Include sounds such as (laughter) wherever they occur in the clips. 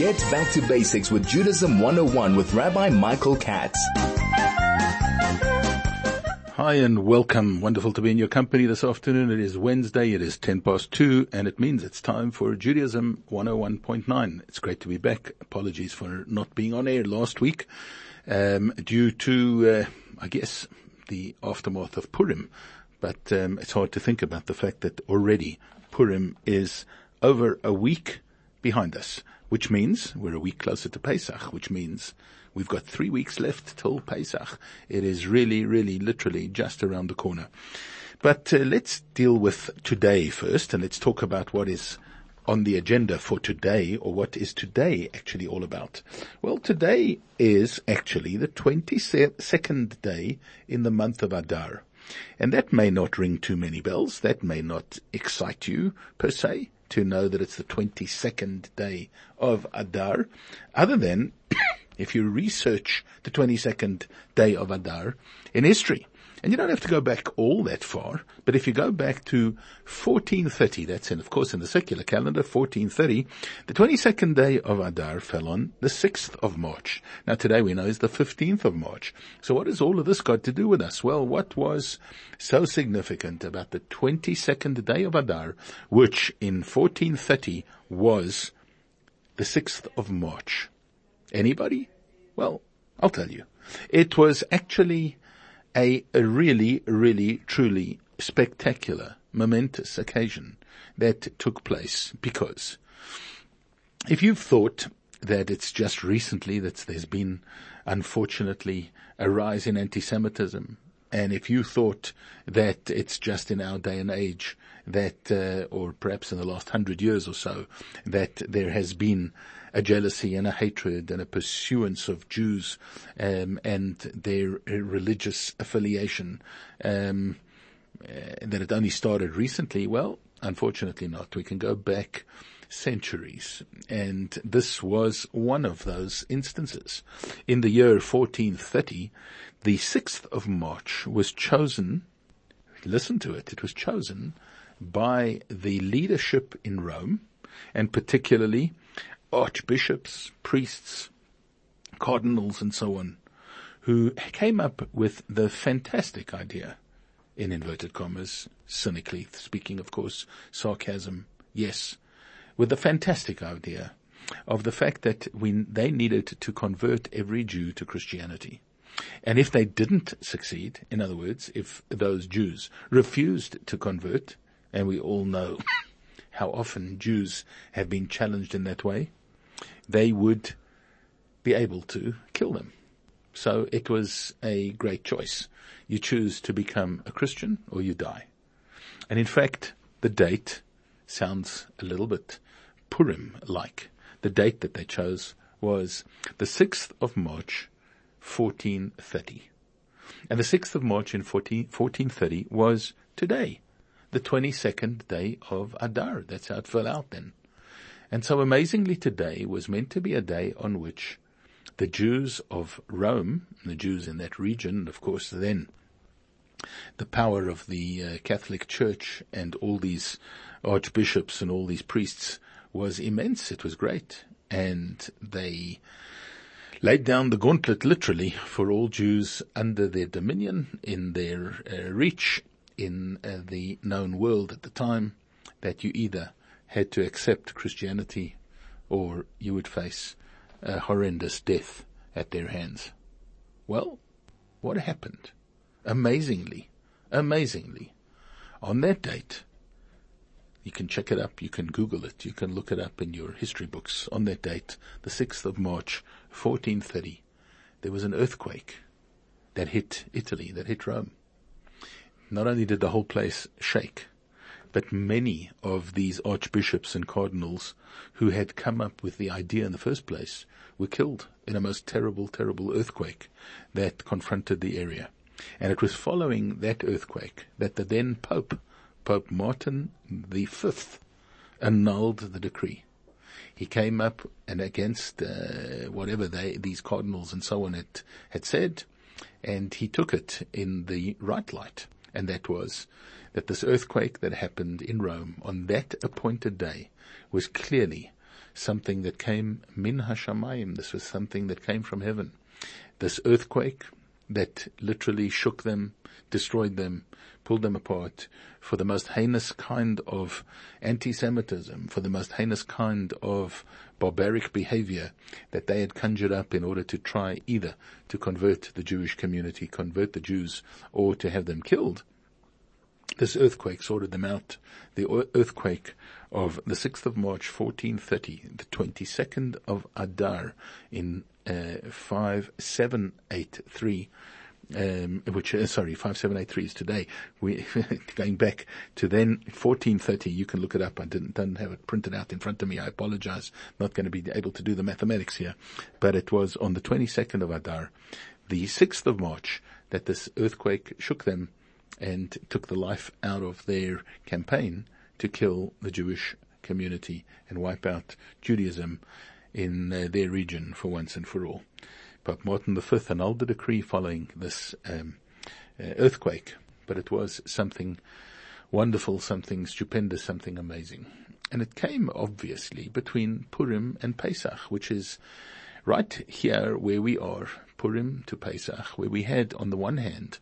Get back to basics with Judaism 101 with Rabbi Michael Katz. Hi and welcome. Wonderful to be in your company this afternoon. It is Wednesday. It is 10 past 2 and it means it's time for Judaism 101.9. It's great to be back. Apologies for not being on air last week, um, due to, uh, I guess, the aftermath of Purim. But um, it's hard to think about the fact that already Purim is over a week behind us, which means we're a week closer to Pesach, which means We've got three weeks left till Pesach. It is really, really, literally just around the corner. But uh, let's deal with today first, and let's talk about what is on the agenda for today, or what is today actually all about? Well, today is actually the 22nd day in the month of Adar. And that may not ring too many bells. That may not excite you per se to know that it's the 22nd day of Adar, other than (coughs) if you research the 22nd day of Adar in history. And you don't have to go back all that far, but if you go back to 1430, that's in, of course, in the secular calendar, 1430, the 22nd day of Adar fell on the 6th of March. Now today we know is the 15th of March. So what has all of this got to do with us? Well, what was so significant about the 22nd day of Adar, which in 1430 was the 6th of March? Anybody? Well, I'll tell you. It was actually a, really, really, truly spectacular, momentous occasion that took place because if you've thought that it's just recently that there's been, unfortunately, a rise in anti-Semitism, and if you thought that it's just in our day and age that, uh, or perhaps in the last hundred years or so, that there has been a jealousy and a hatred and a pursuance of Jews um, and their religious affiliation, um, uh, that it only started recently. Well, unfortunately not. We can go back centuries. And this was one of those instances. In the year 1430, the 6th of March was chosen, listen to it, it was chosen by the leadership in Rome, and particularly archbishops, priests, cardinals and so on, who came up with the fantastic idea, in inverted commas, cynically speaking, of course, sarcasm, yes, with the fantastic idea of the fact that we, they needed to convert every Jew to Christianity. And if they didn't succeed, in other words, if those Jews refused to convert, and we all know how often Jews have been challenged in that way, they would be able to kill them. So it was a great choice. You choose to become a Christian or you die. And in fact, the date sounds a little bit Purim-like. The date that they chose was the 6th of March, 1430. And the 6th of March in 14, 1430 was today, the 22nd day of Adar. That's how it fell out then. And so amazingly today was meant to be a day on which the Jews of Rome, the Jews in that region, of course then the power of the uh, Catholic Church and all these archbishops and all these priests was immense. It was great. And they laid down the gauntlet literally for all Jews under their dominion, in their uh, reach, in uh, the known world at the time, that you either had to accept Christianity or you would face a horrendous death at their hands. Well, what happened? Amazingly, amazingly, on that date, you can check it up, you can Google it, you can look it up in your history books. On that date, the 6th of March, 1430, there was an earthquake that hit Italy, that hit Rome. Not only did the whole place shake, but many of these archbishops and cardinals who had come up with the idea in the first place were killed in a most terrible, terrible earthquake that confronted the area. And it was following that earthquake that the then Pope, Pope Martin V, annulled the decree. He came up and against uh, whatever they, these cardinals and so on had, had said, and he took it in the right light, and that was that this earthquake that happened in Rome on that appointed day was clearly something that came min hashamayim. This was something that came from heaven. This earthquake that literally shook them, destroyed them, pulled them apart for the most heinous kind of anti-Semitism, for the most heinous kind of barbaric behavior that they had conjured up in order to try either to convert the Jewish community, convert the Jews, or to have them killed. This earthquake sorted them out. The earthquake of the 6th of March 1430, the 22nd of Adar in uh, 5783, um, which, uh, sorry, 5783 is today. We, (laughs) going back to then 1430, you can look it up. I didn't, don't have it printed out in front of me. I apologize. Not going to be able to do the mathematics here. But it was on the 22nd of Adar, the 6th of March, that this earthquake shook them and took the life out of their campaign to kill the Jewish community and wipe out Judaism in uh, their region for once and for all. Pope Martin V annulled the decree following this um, uh, earthquake, but it was something wonderful, something stupendous, something amazing. And it came obviously between Purim and Pesach, which is right here where we are, Purim to Pesach, where we had on the one hand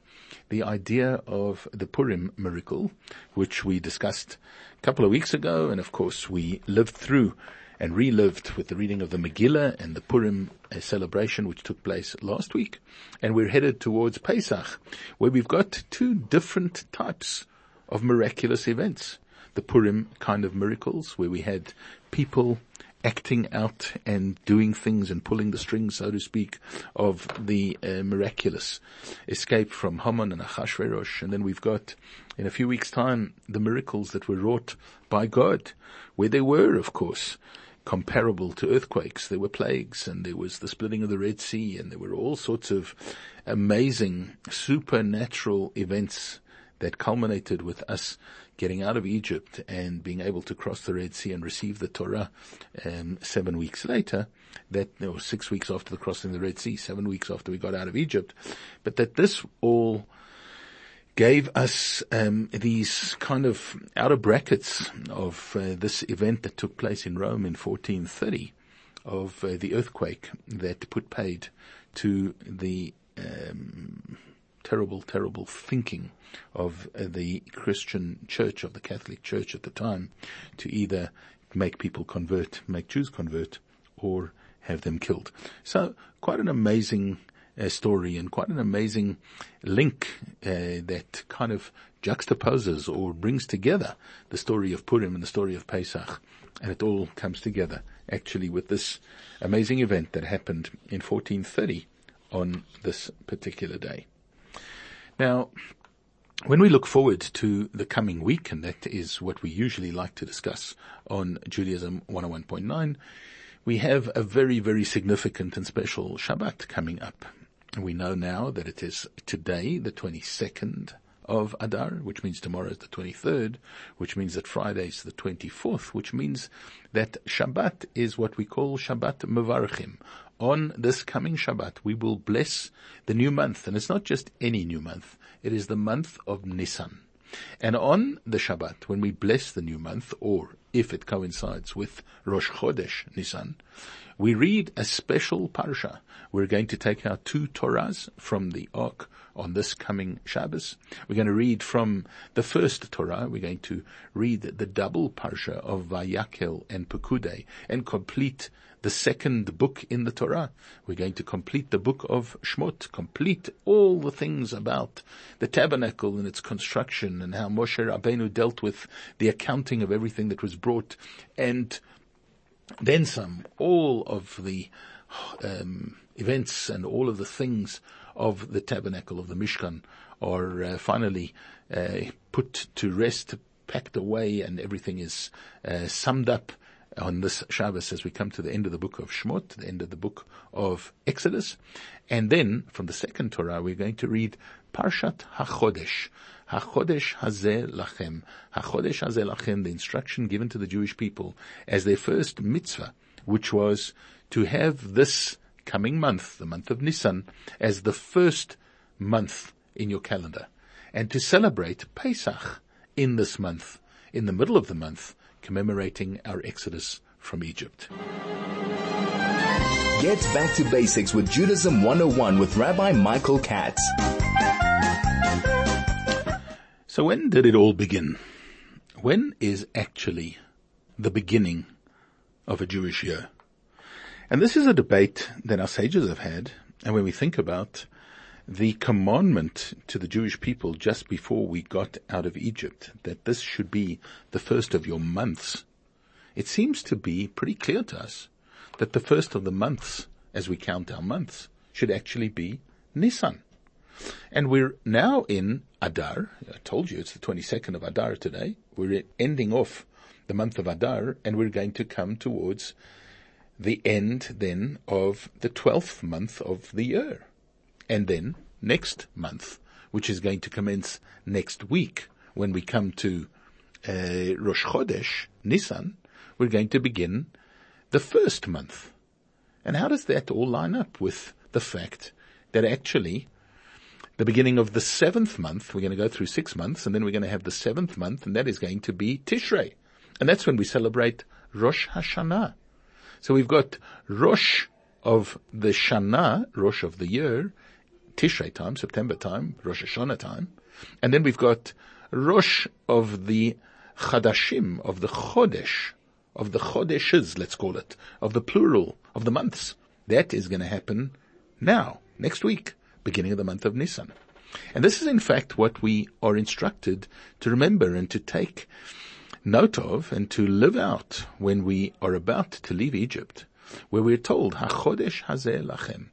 the idea of the Purim miracle, which we discussed a couple of weeks ago, and of course we lived through and relived with the reading of the Megillah and the Purim uh, celebration which took place last week. And we're headed towards Pesach, where we've got two different types of miraculous events. The Purim kind of miracles, where we had people acting out and doing things and pulling the strings, so to speak, of the uh, miraculous escape from Haman and Achashverosh. And then we've got, in a few weeks' time, the miracles that were wrought by God, where they were, of course, comparable to earthquakes. There were plagues and there was the splitting of the Red Sea and there were all sorts of amazing supernatural events that culminated with us getting out of Egypt and being able to cross the Red Sea and receive the Torah um, seven weeks later, that know, six weeks after the crossing of the Red Sea, seven weeks after we got out of Egypt, but that this all gave us um, these kind of outer brackets of uh, this event that took place in Rome in 1430 of uh, the earthquake that put paid to the um, terrible, terrible thinking of uh, the Christian church, of the Catholic church at the time, to either make people convert, make Jews convert, or have them killed. So quite an amazing uh, story and quite an amazing link uh, that kind of juxtaposes or brings together the story of Purim and the story of Pesach. And it all comes together actually with this amazing event that happened in 1430 on this particular day. Now, when we look forward to the coming week, and that is what we usually like to discuss on Judaism 101.9, we have a very, very significant and special Shabbat coming up. We know now that it is today, the 22nd of Adar, which means tomorrow is the 23rd, which means that Friday is the 24th, which means that Shabbat is what we call Shabbat Mevarchim. On this coming Shabbat, we will bless the new month, and it's not just any new month, it is the month of Nisan. And on the Shabbat, when we bless the new month, or if it coincides with Rosh Chodesh Nisan, we read a special parsha. We're going to take out two Torahs from the Ark on this coming Shabbos. We're going to read from the first Torah. We're going to read the double parsha of Vayakel and Pekudei and complete the second book in the Torah. We're going to complete the book of Shmot, complete all the things about the tabernacle and its construction and how Moshe Rabbeinu dealt with the accounting of everything that was brought and then some, all of the um, events and all of the things of the tabernacle of the Mishkan are uh, finally uh, put to rest, packed away, and everything is uh, summed up on this Shabbos as we come to the end of the book of Shmot, the end of the book of Exodus. And then from the second Torah, we're going to read Parshat HaChodesh. HaChodesh Hazeh Lachem. HaChodesh Hazeh Lachem, the instruction given to the Jewish people as their first mitzvah, which was to have this coming month, the month of Nisan, as the first month in your calendar. And to celebrate Pesach in this month, in the middle of the month, commemorating our exodus from Egypt. Get back to basics with Judaism 101 with Rabbi Michael Katz. So when did it all begin? When is actually the beginning of a Jewish year? And this is a debate that our sages have had. And when we think about the commandment to the Jewish people just before we got out of Egypt, that this should be the first of your months, it seems to be pretty clear to us that the first of the months, as we count our months, should actually be Nisan. And we're now in Adar. I told you it's the 22nd of Adar today. We're ending off the month of Adar and we're going to come towards the end then of the 12th month of the year. And then next month, which is going to commence next week when we come to uh, Rosh Chodesh, Nisan, we're going to begin the first month. And how does that all line up with the fact that actually the beginning of the seventh month, we're going to go through six months and then we're going to have the seventh month and that is going to be Tishrei. And that's when we celebrate Rosh Hashanah. So we've got Rosh of the Shana, Rosh of the year, Tishrei time, September time, Rosh Hashanah time. And then we've got Rosh of the Chadashim, of the Chodesh, of the Chodeshes, let's call it, of the plural, of the months. That is going to happen now, next week, beginning of the month of Nisan. And this is in fact what we are instructed to remember and to take note of and to live out when we are about to leave Egypt, where we're told, HaChodesh Hazeh Lachem.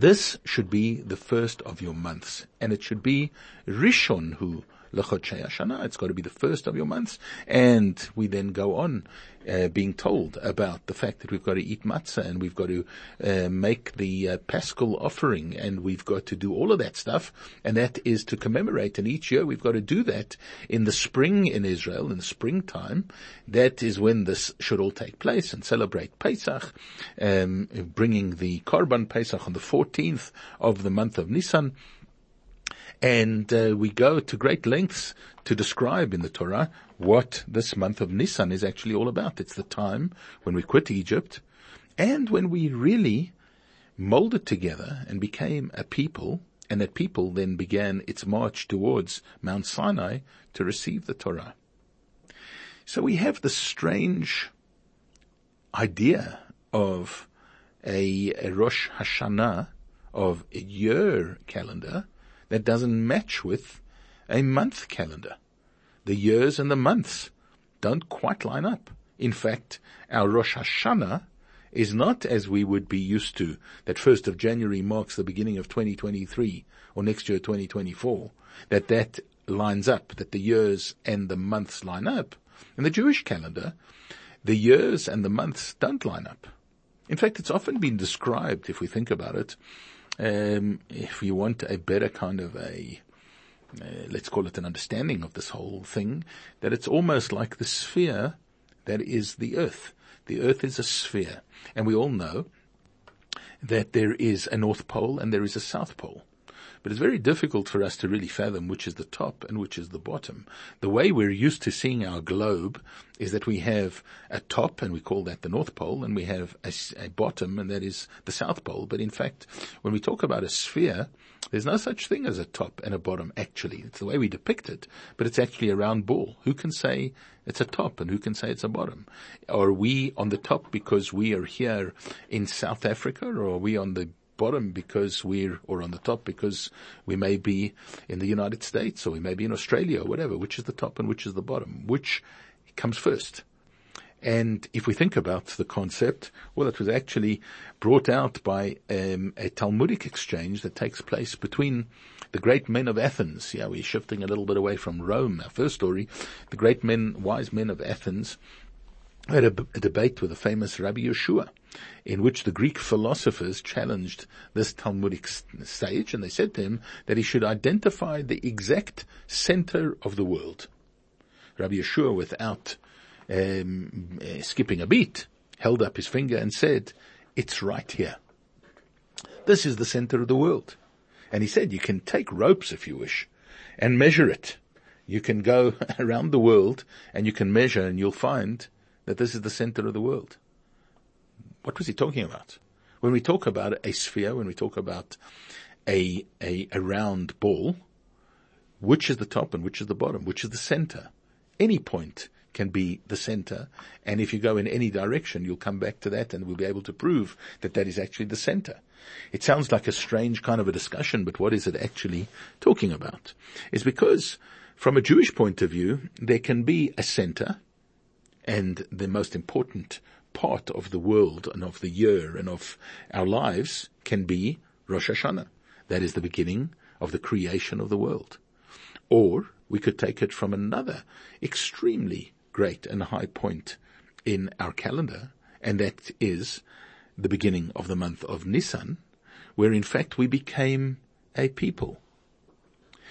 This should be the first of your months, and it should be Rishon Hu Hashanah. It's got to be the first of your months. And we then go on uh, being told about the fact that we've got to eat matzah and we've got to uh, make the uh, paschal offering and we've got to do all of that stuff. And that is to commemorate. And each year we've got to do that in the spring in Israel, in the springtime. That is when this should all take place and celebrate Pesach, um, bringing the Korban Pesach on the 14th of the month of Nisan. And uh, we go to great lengths to describe in the Torah what this month of Nisan is actually all about. It's the time when we quit Egypt and when we really molded together and became a people and that people then began its march towards Mount Sinai to receive the Torah. So we have the strange idea of a, a Rosh Hashanah, of a year calendar, that doesn't match with a month calendar. The years and the months don't quite line up. In fact, our Rosh Hashanah is not as we would be used to, that 1st of January marks the beginning of 2023 or next year 2024, that that lines up, that the years and the months line up. In the Jewish calendar, the years and the months don't line up. In fact, it's often been described, if we think about it, um, if you want a better kind of a, uh, let's call it an understanding of this whole thing, that it's almost like the sphere that is the earth. The earth is a sphere, and we all know that there is a north pole and there is a south pole. But it's very difficult for us to really fathom which is the top and which is the bottom. The way we're used to seeing our globe is that we have a top and we call that the North Pole and we have a, a bottom and that is the South Pole. But in fact, when we talk about a sphere, there's no such thing as a top and a bottom actually. It's the way we depict it, but it's actually a round ball. Who can say it's a top and who can say it's a bottom? Are we on the top because we are here in South Africa or are we on the bottom because we're, or on the top because we may be in the United States or we may be in Australia or whatever. Which is the top and which is the bottom? Which comes first? And if we think about the concept, well, it was actually brought out by um, a Talmudic exchange that takes place between the great men of Athens. Yeah, we're shifting a little bit away from Rome, our first story. The great men, wise men of Athens had a, a debate with the famous Rabbi Yehoshua in which the Greek philosophers challenged this Talmudic sage and they said to him that he should identify the exact center of the world. Rabbi Yehoshua, without um, uh, skipping a beat, held up his finger and said, it's right here. This is the center of the world. And he said, you can take ropes if you wish and measure it. You can go (laughs) around the world and you can measure and you'll find that this is the center of the world. What was he talking about? When we talk about a sphere, when we talk about a, a, a round ball, which is the top and which is the bottom, which is the center? Any point can be the center. And if you go in any direction, you'll come back to that and we'll be able to prove that that is actually the center. It sounds like a strange kind of a discussion, but what is it actually talking about? It's because from a Jewish point of view, there can be a center and the most important part of the world and of the year and of our lives can be Rosh Hashanah. That is the beginning of the creation of the world. Or we could take it from another extremely great and high point in our calendar, and that is the beginning of the month of Nisan, where in fact we became a people.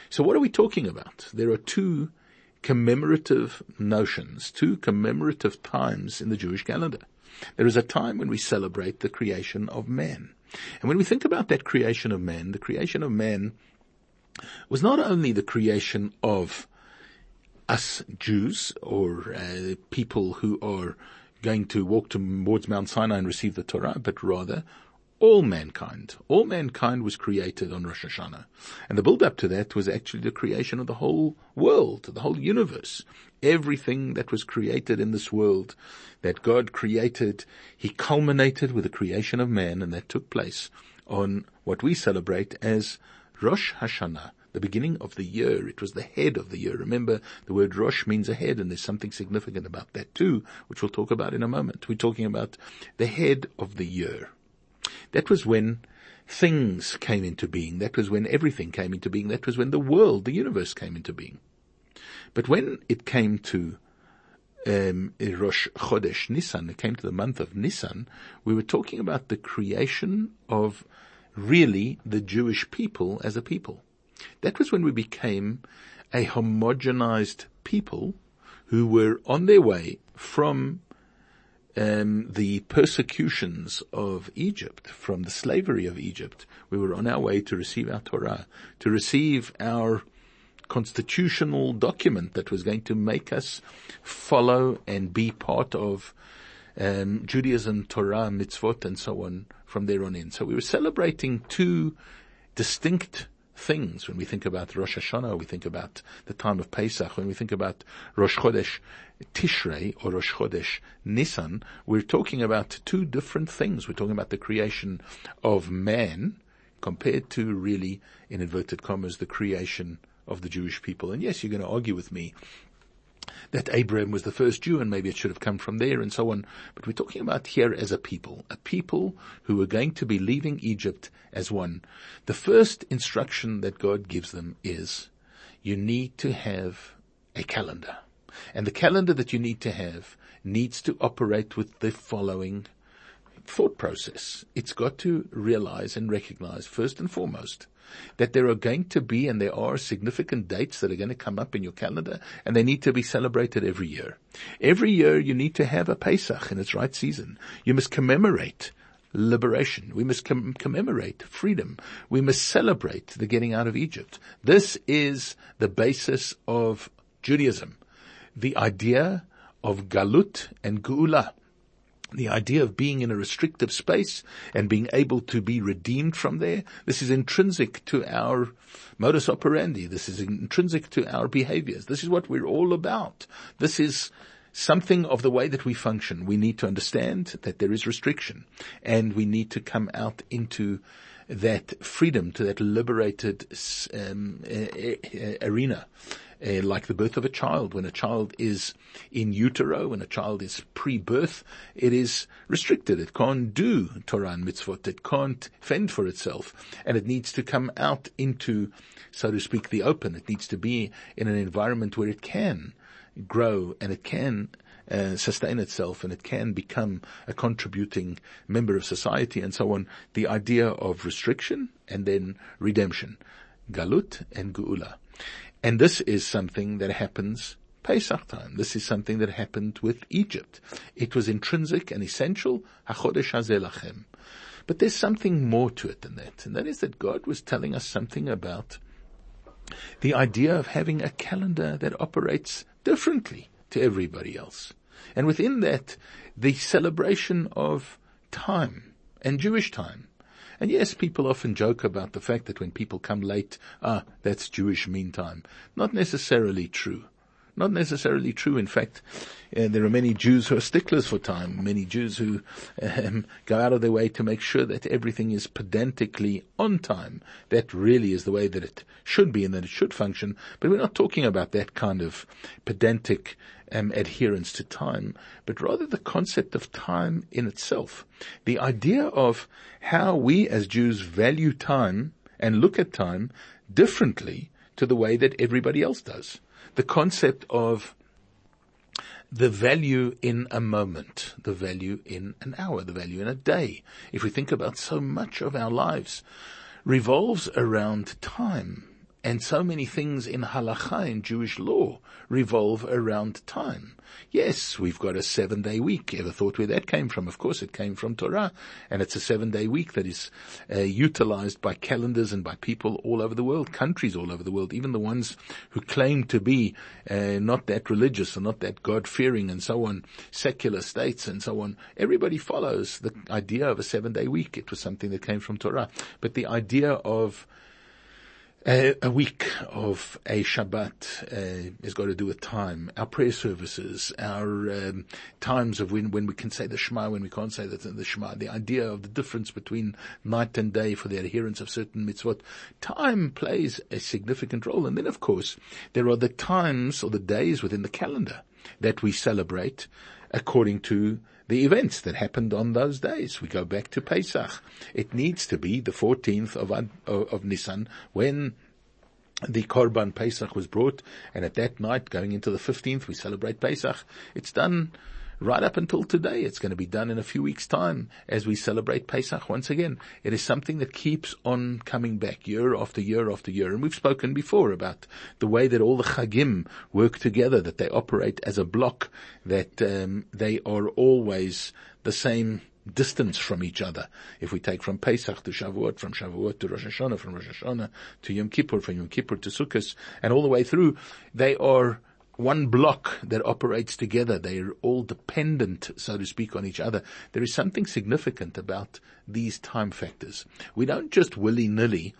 So what are we talking about? There are two commemorative notions, two commemorative times in the Jewish calendar. There is a time when we celebrate the creation of man. And when we think about that creation of man, the creation of man was not only the creation of us Jews or uh, people who are going to walk towards Mount Sinai and receive the Torah, but rather all mankind. All mankind was created on Rosh Hashanah. And the build up to that was actually the creation of the whole world, the whole universe. Everything that was created in this world that God created, He culminated with the creation of man and that took place on what we celebrate as Rosh Hashanah, the beginning of the year. It was the head of the year. Remember, the word Rosh means a head, and there's something significant about that too, which we'll talk about in a moment. We're talking about the head of the year. That was when things came into being. That was when everything came into being. That was when the world, the universe came into being. But when it came to um, Rosh Chodesh Nisan, it came to the month of Nisan, we were talking about the creation of really the Jewish people as a people. That was when we became a homogenized people who were on their way from um, the persecutions of Egypt, from the slavery of Egypt. We were on our way to receive our Torah, to receive our constitutional document that was going to make us follow and be part of um, Judaism, Torah, mitzvot, and so on from there on in. So we were celebrating two distinct things. When we think about Rosh Hashanah, we think about the time of Pesach. When we think about Rosh Chodesh Tishrei or Rosh Chodesh Nisan, we're talking about two different things. We're talking about the creation of man compared to really, in inverted commas, the creation of the Jewish people. And yes, you're going to argue with me that Abraham was the first Jew and maybe it should have come from there and so on. But we're talking about here as a people, a people who are going to be leaving Egypt as one. The first instruction that God gives them is you need to have a calendar. And the calendar that you need to have needs to operate with the following thought process. It's got to realize and recognize first and foremost that there are going to be and there are significant dates that are going to come up in your calendar and they need to be celebrated every year. Every year you need to have a Pesach in its right season. You must commemorate liberation. We must com- commemorate freedom. We must celebrate the getting out of Egypt. This is the basis of Judaism. The idea of Galut and Geula the idea of being in a restrictive space and being able to be redeemed from there, this is intrinsic to our modus operandi. This is intrinsic to our behaviors. This is what we're all about. This is something of the way that we function. We need to understand that there is restriction and we need to come out into that freedom, to that liberated um, arena uh, like the birth of a child. When a child is in utero, when a child is pre-birth, it is restricted. It can't do Torah and mitzvot. It can't fend for itself. And it needs to come out into, so to speak, the open. It needs to be in an environment where it can grow and it can uh, sustain itself and it can become a contributing member of society and so on. The idea of restriction and then redemption. Galut and Geula. And this is something that happens Pesach time. This is something that happened with Egypt. It was intrinsic and essential. HaChodesh lachem. But there's something more to it than that, and that is that God was telling us something about the idea of having a calendar that operates differently to everybody else. And within that, the celebration of time and Jewish time. And yes, people often joke about the fact that when people come late, ah, that's Jewish meantime. Not necessarily true. Not necessarily true. In fact, uh, there are many Jews who are sticklers for time, many Jews who um, go out of their way to make sure that everything is pedantically on time. That really is the way that it should be and that it should function. But we're not talking about that kind of pedantic um, adherence to time, but rather the concept of time in itself. The idea of how we as Jews value time and look at time differently to the way that everybody else does the concept of the value in a moment, the value in an hour, the value in a day. If we think about so much of our lives revolves around time. And so many things in halacha, in Jewish law, revolve around time. Yes, we've got a seven day week. Ever thought where that came from? Of course it came from Torah. And it's a seven day week that is uh, utilized by calendars and by people all over the world, countries all over the world, even the ones who claim to be uh, not that religious or not that God fearing and so on, secular states and so on. Everybody follows the idea of a seven day week. It was something that came from Torah. But the idea of a, week of a Shabbat uh, has got to do with time. Our prayer services, our um, times of when, when we can say the Shema, when we can't say the, the Shema, the idea of the difference between night and day for the adherence of certain mitzvot. Time plays a significant role. And then, of course, there are the times or the days within the calendar that we celebrate according to the events that happened on those days. We go back to Pesach. It needs to be the 14th of, uh, of Nisan when the Korban Pesach was brought, and at that night, going into the 15th, we celebrate Pesach. It's done right up until today. It's going to be done in a few weeks time as we celebrate Pesach once again. It is something that keeps on coming back year after year after year. And we've spoken before about the way that all the Chagim work together, that they operate as a block, that um, they are always the same distance from each other. If we take from Pesach to Shavuot, from Shavuot to Rosh Hashanah, from Rosh Hashanah to Yom Kippur, from Yom Kippur to Sukkot, and all the way through, they are one block that operates together. They're all dependent, so to speak, on each other. There is something significant about these time factors. We don't just willy-nilly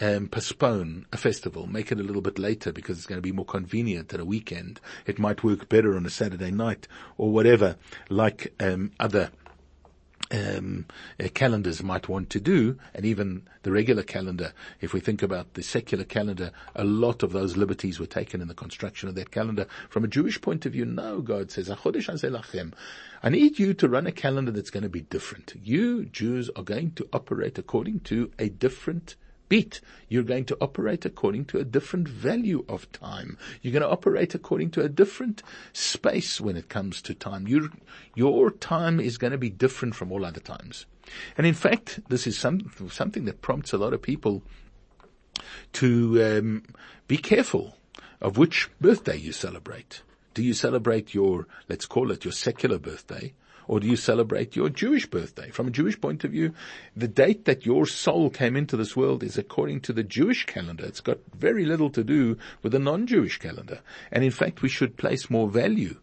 um, postpone a festival, make it a little bit later because it's going to be more convenient at a weekend. It might work better on a Saturday night or whatever, like um, other um, uh, calendars might want to do, and even the regular calendar. If we think about the secular calendar, a lot of those liberties were taken in the construction of that calendar. From a Jewish point of view, no, God says, I need you to run a calendar that's going to be different. You Jews are going to operate according to a different beat. You're going to operate according to a different value of time. You're going to operate according to a different space when it comes to time. Your, your time is going to be different from all other times. And in fact, this is some, something that prompts a lot of people to um, be careful of which birthday you celebrate. Do you celebrate your, let's call it your secular birthday, or do you celebrate your Jewish birthday? From a Jewish point of view, the date that your soul came into this world is according to the Jewish calendar. It's got very little to do with the non-Jewish calendar. And in fact, we should place more value,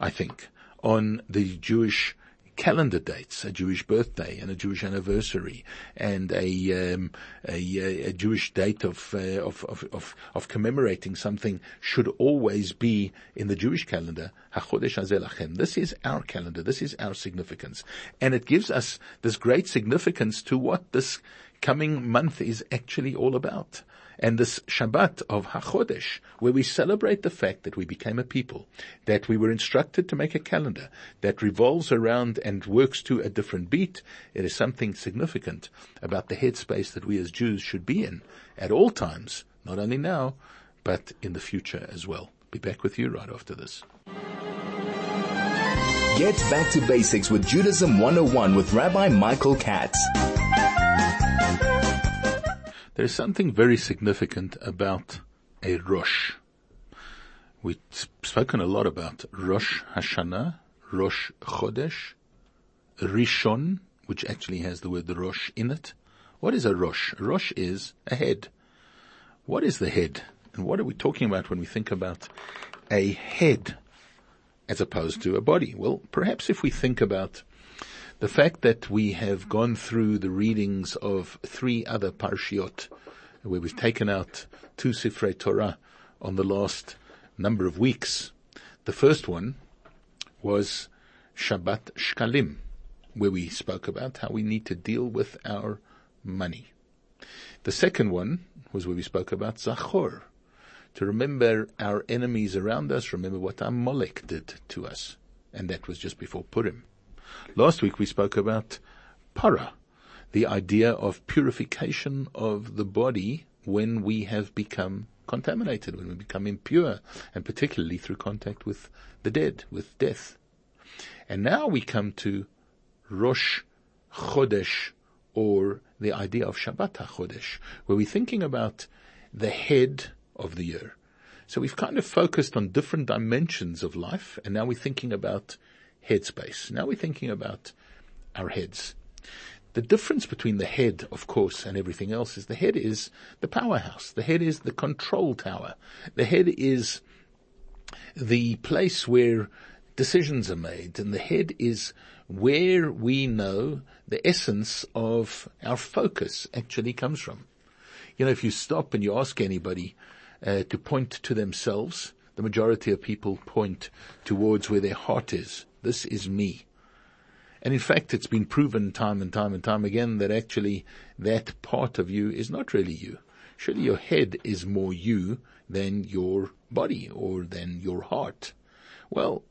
I think, on the Jewish calendar dates, a Jewish birthday and a Jewish anniversary, and a um, a, a, Jewish date of, uh, of, of of of commemorating something should always be in the Jewish calendar. This is our calendar. This is our significance, and it gives us this great significance to what this coming month is actually all about and this Shabbat of HaChodesh, where we celebrate the fact that we became a people, that we were instructed to make a calendar that revolves around and works to a different beat, it is something significant about the headspace that we as Jews should be in at all times, not only now, but in the future as well. Be back with you right after this. Get back to basics with Judaism 101 with Rabbi Michael Katz. There's something very significant about a Rosh. We've spoken a lot about Rosh Hashanah, Rosh Chodesh, Rishon, which actually has the word Rosh in it. What is a Rosh? A Rosh is a head. What is the head? And what are we talking about when we think about a head? as opposed to a body? Well, perhaps if we think about the fact that we have gone through the readings of three other parshiot, where we've taken out two Sifrei Torah on the last number of weeks. The first one was Shabbat Shkalim, where we spoke about how we need to deal with our money. The second one was where we spoke about Zachor, to remember our enemies around us, remember what Amalek did to us. And that was just before Purim. Last week we spoke about para, the idea of purification of the body when we have become contaminated, when we become impure, and particularly through contact with the dead, with death. And now we come to Rosh Chodesh, or the idea of Shabbat HaChodesh, where we're thinking about the head of the year. So we've kind of focused on different dimensions of life, and now we're thinking about headspace. Now we're thinking about our heads. The difference between the head, of course, and everything else is the head is the powerhouse. The head is the control tower. The head is the place where decisions are made and the head is where we know the essence of our focus actually comes from. You know, if you stop and you ask anybody uh, to point to themselves, the majority of people point towards where their heart is. This is me. And in fact, it's been proven time and time and time again that actually that part of you is not really you. Surely your head is more you than your body or than your heart. Well,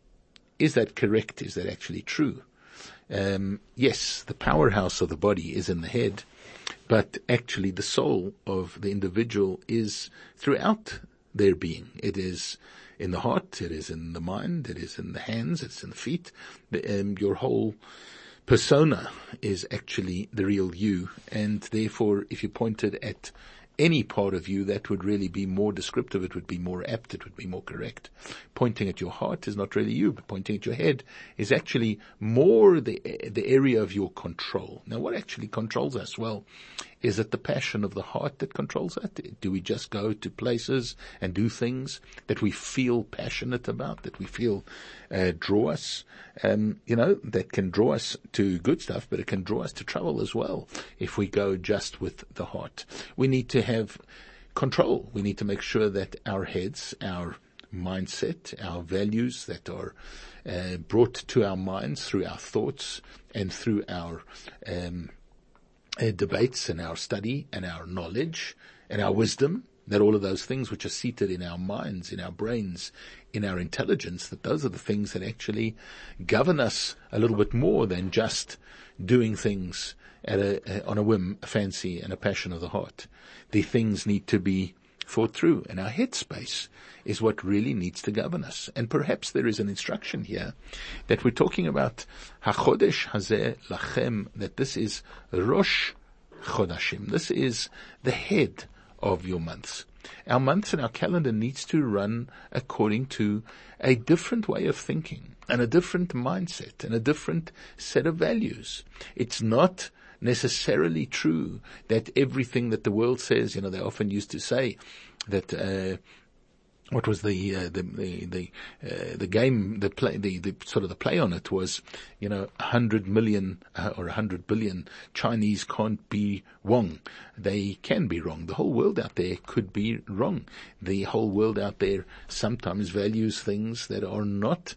is that correct? Is that actually true? Um, yes, the powerhouse of the body is in the head, but actually the soul of the individual is throughout their being. It is in the heart, it is in the mind, it is in the hands, it's in the feet. Um, your whole persona is actually the real you, and therefore, if you pointed at any part of you that would really be more descriptive, it would be more apt, it would be more correct. Pointing at your heart is not really you, but pointing at your head is actually more the, the area of your control. Now what actually controls us? Well, is it the passion of the heart that controls that? Do we just go to places and do things that we feel passionate about, that we feel uh, draw us? Um, you know, that can draw us to good stuff, but it can draw us to trouble as well if we go just with the heart. We need to have control. We need to make sure that our heads, our mindset, our values that are uh, brought to our minds through our thoughts and through our um, uh, debates and our study and our knowledge and our wisdom, that all of those things which are seated in our minds, in our brains, in our intelligence, that those are the things that actually govern us a little bit more than just doing things a, on a whim, a fancy and a passion of the heart. The things need to be thought through and our headspace is what really needs to govern us. And perhaps there is an instruction here that we're talking about HaChodesh Hazeh Lachem, that this is Rosh Chodashim. This is the head of your months. Our months and our calendar needs to run according to a different way of thinking and a different mindset and a different set of values. It's not necessarily true that everything that the world says, you know, they often used to say that, uh, what was the uh, the the the, uh, the game the play the, the sort of the play on it was you know a hundred million uh, or a hundred billion Chinese can't be wrong. They can be wrong. The whole world out there could be wrong. The whole world out there sometimes values things that are not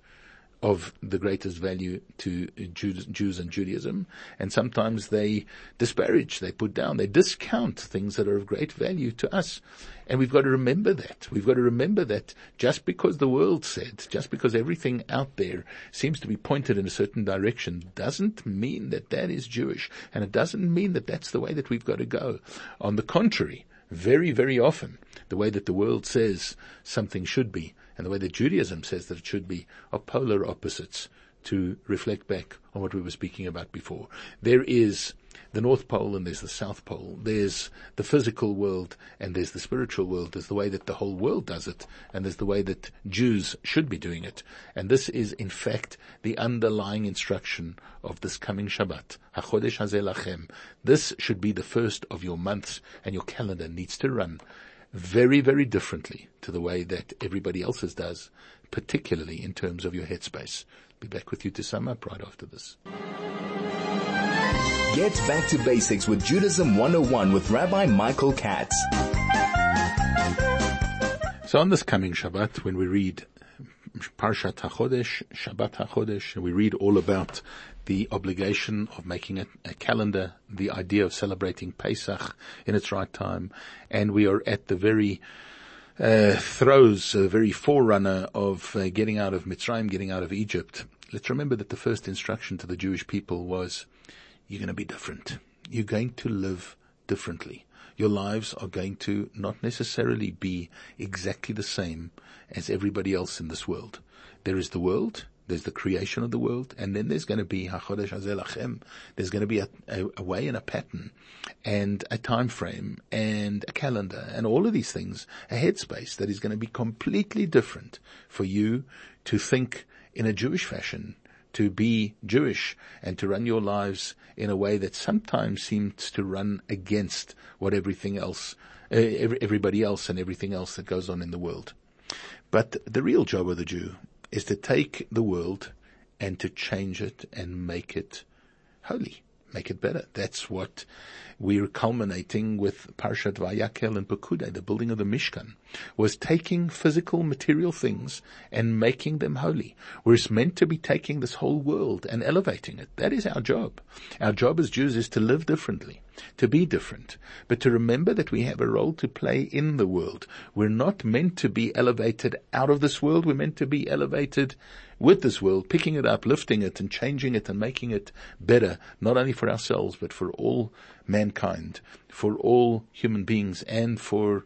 of the greatest value to Jews, Jews, and Judaism. And sometimes they disparage, they put down, they discount things that are of great value to us. And we've got to remember that. We've got to remember that just because the world said, just because everything out there seems to be pointed in a certain direction doesn't mean that that is Jewish. And it doesn't mean that that's the way that we've got to go. On the contrary, very, very often, the way that the world says something should be and the way that Judaism says that it should be are polar opposites to reflect back on what we were speaking about before. There is the North Pole and there's the South Pole. There's the physical world and there's the spiritual world. There's the way that the whole world does it and there's the way that Jews should be doing it. And this is in fact the underlying instruction of this coming Shabbat. HaChodesh Hazeh Lachem. This should be the first of your months and your calendar needs to run very, very differently to the way that everybody else's does, particularly in terms of your headspace. Be back with you to sum up right after this. Get back to basics with Judaism 101 with Rabbi Michael Katz. So on this coming Shabbat, when we read Parshat HaChodesh, Shabbat HaChodesh, and we read all about the obligation of making a, a, calendar, the idea of celebrating Pesach in its right time, and we are at the very uh, throes, the very forerunner of uh, getting out of Mitzrayim, getting out of Egypt. Let's remember that the first instruction to the Jewish people was, you're going to be different. You're going to live differently. Your lives are going to not necessarily be exactly the same as everybody else in this world. There is the world, there's the creation of the world, and then there's going to be Hachodesh Hazelachem. There's going to be a, a, a, way and a pattern, and a time frame, and a calendar, and all of these things, a headspace that is going to be completely different for you to think in a Jewish fashion, to be Jewish and to run your lives in a way that sometimes seems to run against what everything else, uh, everybody else and everything else that goes on in the world. But the real job of the Jew is to take the world and to change it and make it holy, make it better. That's what we're culminating with Parshat Vayakel and Pekudei, the building of the Mishkan, was taking physical material things and making them holy. We're meant to be taking this whole world and elevating it. That is our job. Our job as Jews is to live differently, to be different, but to remember that we have a role to play in the world. We're not meant to be elevated out of this world. We're meant to be elevated with this world, picking it up, lifting it and changing it and making it better, not only for ourselves, but for all mankind, for all human beings and for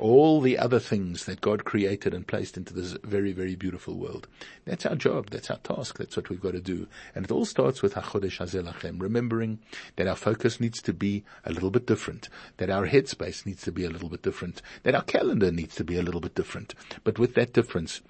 all the other things that God created and placed into this very, very beautiful world. That's our job. That's our task. That's what we've got to do. And it all starts with HaChodesh Hazelachem, remembering that our focus needs to be a little bit different, that our headspace needs to be a little bit different, that our calendar needs to be a little bit different. But with that difference,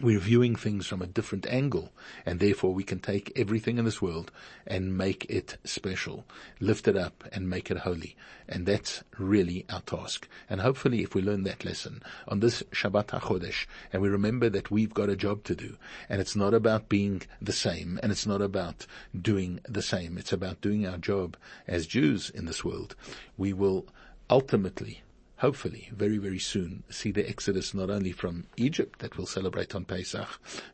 we're viewing things from a different angle and therefore we can take everything in this world and make it special, lift it up and make it holy. And that's really our task. And hopefully if we learn that lesson on this Shabbat HaChodesh and we remember that we've got a job to do and it's not about being the same and it's not about doing the same. It's about doing our job as Jews in this world. We will ultimately hopefully very, very soon see the exodus not only from Egypt that we'll celebrate on Pesach,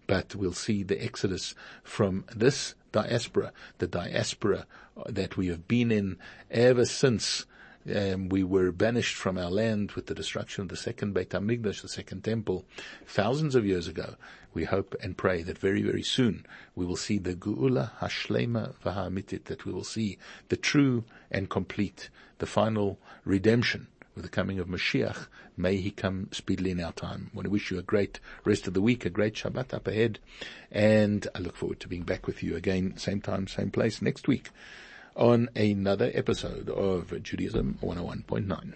but we'll see the exodus from this diaspora, the diaspora that we have been in ever since um, we were banished from our land with the destruction of the second Beit HaMikdash, the second temple, thousands of years ago. We hope and pray that very, very soon we will see the Geula Hashlema V'Ha'amitit, that we will see the true and complete, the final redemption with the coming of Mashiach. May he come speedily in our time. I want to wish you a great rest of the week, a great Shabbat up ahead, and I look forward to being back with you again, same time, same place next week on another episode of Judaism 101.9.